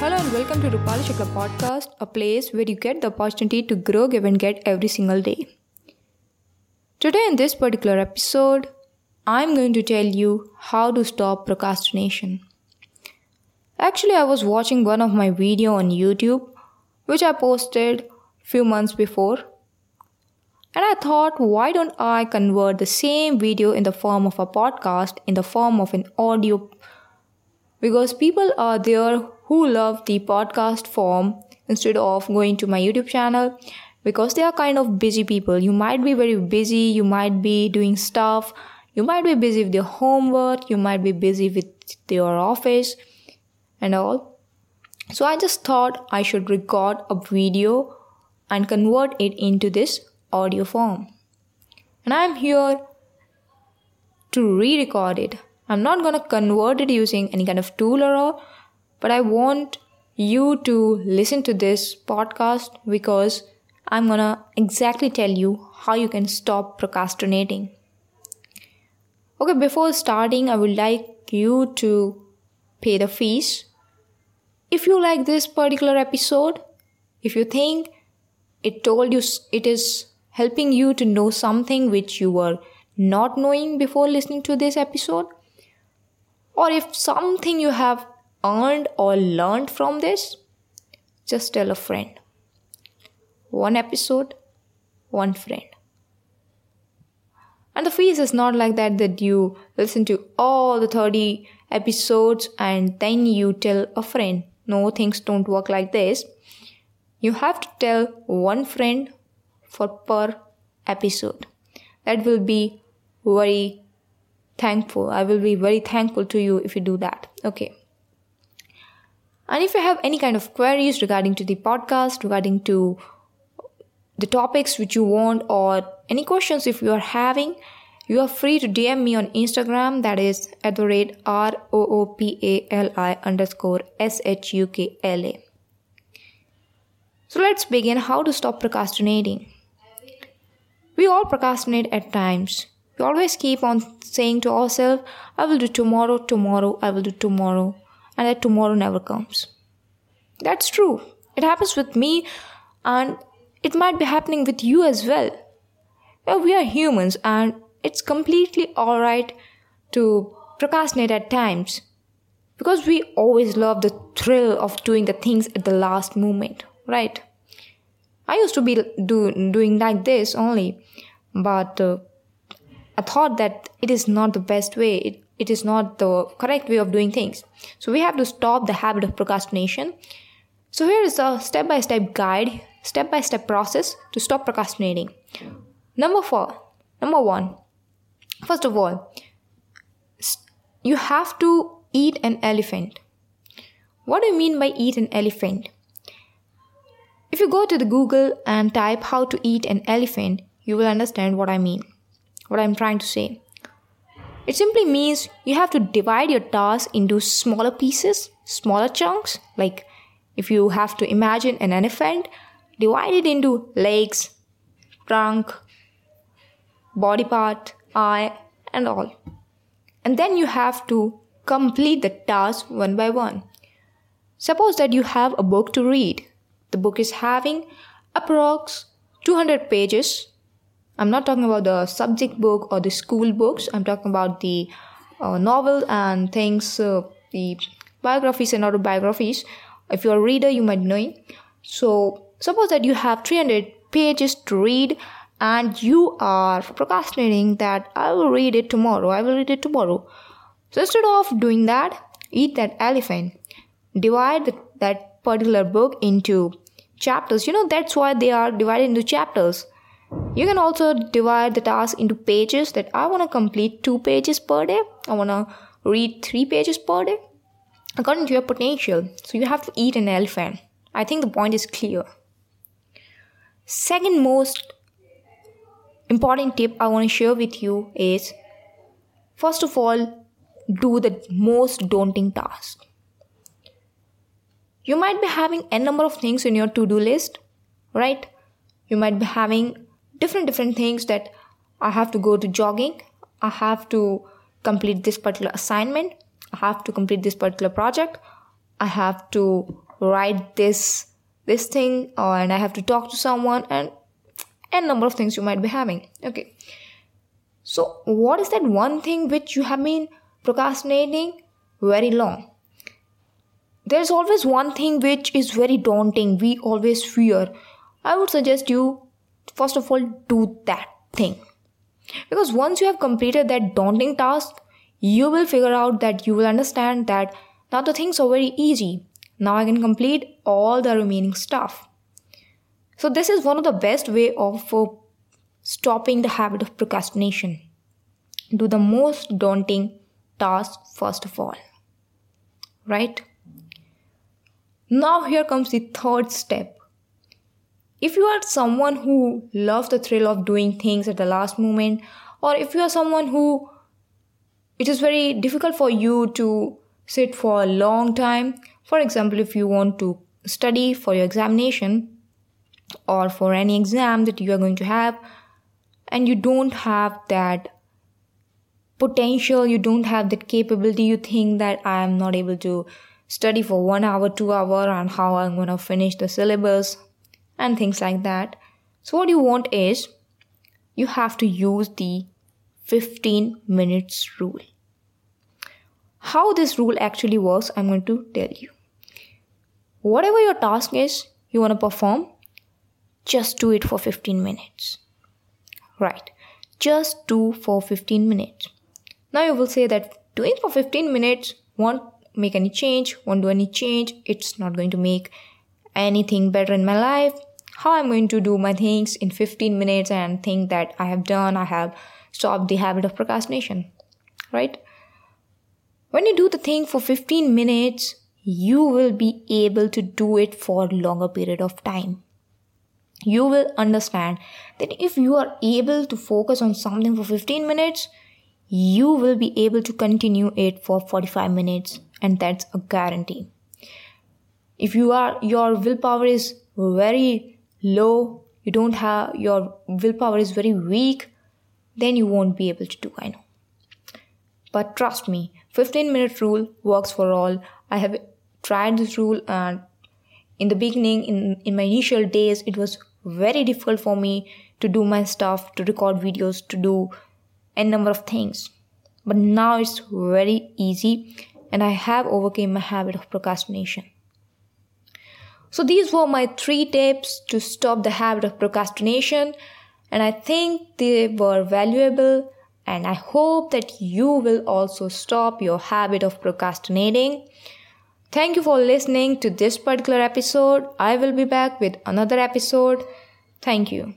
Hello and welcome to Roopali Shukla Podcast, a place where you get the opportunity to grow, give, and get every single day. Today, in this particular episode, I'm going to tell you how to stop procrastination. Actually, I was watching one of my video on YouTube, which I posted few months before, and I thought, why don't I convert the same video in the form of a podcast, in the form of an audio? Because people are there who love the podcast form instead of going to my YouTube channel because they are kind of busy people. You might be very busy, you might be doing stuff, you might be busy with your homework, you might be busy with your office and all. So I just thought I should record a video and convert it into this audio form. And I'm here to re record it. I'm not gonna convert it using any kind of tool or all, but I want you to listen to this podcast because I'm gonna exactly tell you how you can stop procrastinating. Okay, before starting, I would like you to pay the fees. If you like this particular episode, if you think it told you it is helping you to know something which you were not knowing before listening to this episode, or if something you have earned or learned from this, just tell a friend. One episode, one friend. And the fees is not like that that you listen to all the 30 episodes and then you tell a friend. No, things don't work like this. You have to tell one friend for per episode. That will be very thankful. I will be very thankful to you if you do that. Okay. And if you have any kind of queries regarding to the podcast, regarding to the topics which you want or any questions if you are having, you are free to DM me on Instagram that is at the rate R O O P A L I underscore S H U K L A. So let's begin how to stop procrastinating. We all procrastinate at times. We always keep on saying to ourselves, I will do tomorrow, tomorrow, I will do tomorrow, and that tomorrow never comes. That's true. It happens with me, and it might be happening with you as well. We are humans, and it's completely alright to procrastinate at times because we always love the thrill of doing the things at the last moment, right? I used to be do, doing like this only, but uh, I thought that it is not the best way. It, it is not the correct way of doing things. So we have to stop the habit of procrastination. So here is a step by step guide, step by step process to stop procrastinating. Number four, number one, first of all, you have to eat an elephant. What do you mean by eat an elephant? If you go to the Google and type how to eat an elephant, you will understand what I mean, what I'm trying to say. It simply means you have to divide your task into smaller pieces, smaller chunks. Like if you have to imagine an elephant, divide it into legs, trunk, body part, eye, and all. And then you have to complete the task one by one. Suppose that you have a book to read. The book is having approx 200 pages. I'm not talking about the subject book or the school books. I'm talking about the uh, novel and things, uh, the biographies and autobiographies. If you're a reader, you might know. So suppose that you have 300 pages to read and you are procrastinating that I will read it tomorrow, I will read it tomorrow. So instead of doing that, eat that elephant. Divide that particular book into chapters. You know, that's why they are divided into chapters. You can also divide the task into pages that I want to complete two pages per day. I want to read three pages per day according to your potential. So you have to eat an elephant. I think the point is clear. Second most important tip I want to share with you is first of all, do the most daunting task. You might be having a number of things in your to do list, right? You might be having different different things that I have to go to jogging, I have to complete this particular assignment, I have to complete this particular project, I have to write this this thing or and I have to talk to someone and a number of things you might be having. Okay. So what is that one thing which you have been procrastinating very long? There's always one thing which is very daunting. We always fear. I would suggest you first of all do that thing. Because once you have completed that daunting task, you will figure out that you will understand that now the things are very easy. Now I can complete all the remaining stuff. So this is one of the best way of uh, stopping the habit of procrastination. Do the most daunting task first of all. Right? Now here comes the third step. If you are someone who loves the thrill of doing things at the last moment or if you are someone who it is very difficult for you to sit for a long time. For example, if you want to study for your examination or for any exam that you are going to have, and you don't have that potential, you don't have that capability, you think that I am not able to study for one hour, two hour, and how I'm going to finish the syllabus and things like that. So, what you want is you have to use the 15 minutes rule. How this rule actually works, I'm going to tell you. Whatever your task is you want to perform, just do it for 15 minutes. Right. Just do for 15 minutes. Now you will say that doing for 15 minutes won't make any change, won't do any change, it's not going to make anything better in my life. How I'm going to do my things in 15 minutes and think that I have done, I have stopped the habit of procrastination. Right? When you do the thing for 15 minutes, you will be able to do it for longer period of time. You will understand that if you are able to focus on something for 15 minutes, you will be able to continue it for 45 minutes and that's a guarantee. If you are your willpower is very low, you don't have your willpower is very weak, then you won't be able to do I know. But trust me, 15 minute rule works for all. I have tried this rule and in the beginning, in, in my initial days, it was very difficult for me to do my stuff, to record videos, to do a number of things. But now it's very easy and I have overcame my habit of procrastination. So these were my three tips to stop the habit of procrastination and I think they were valuable and I hope that you will also stop your habit of procrastinating. Thank you for listening to this particular episode. I will be back with another episode. Thank you.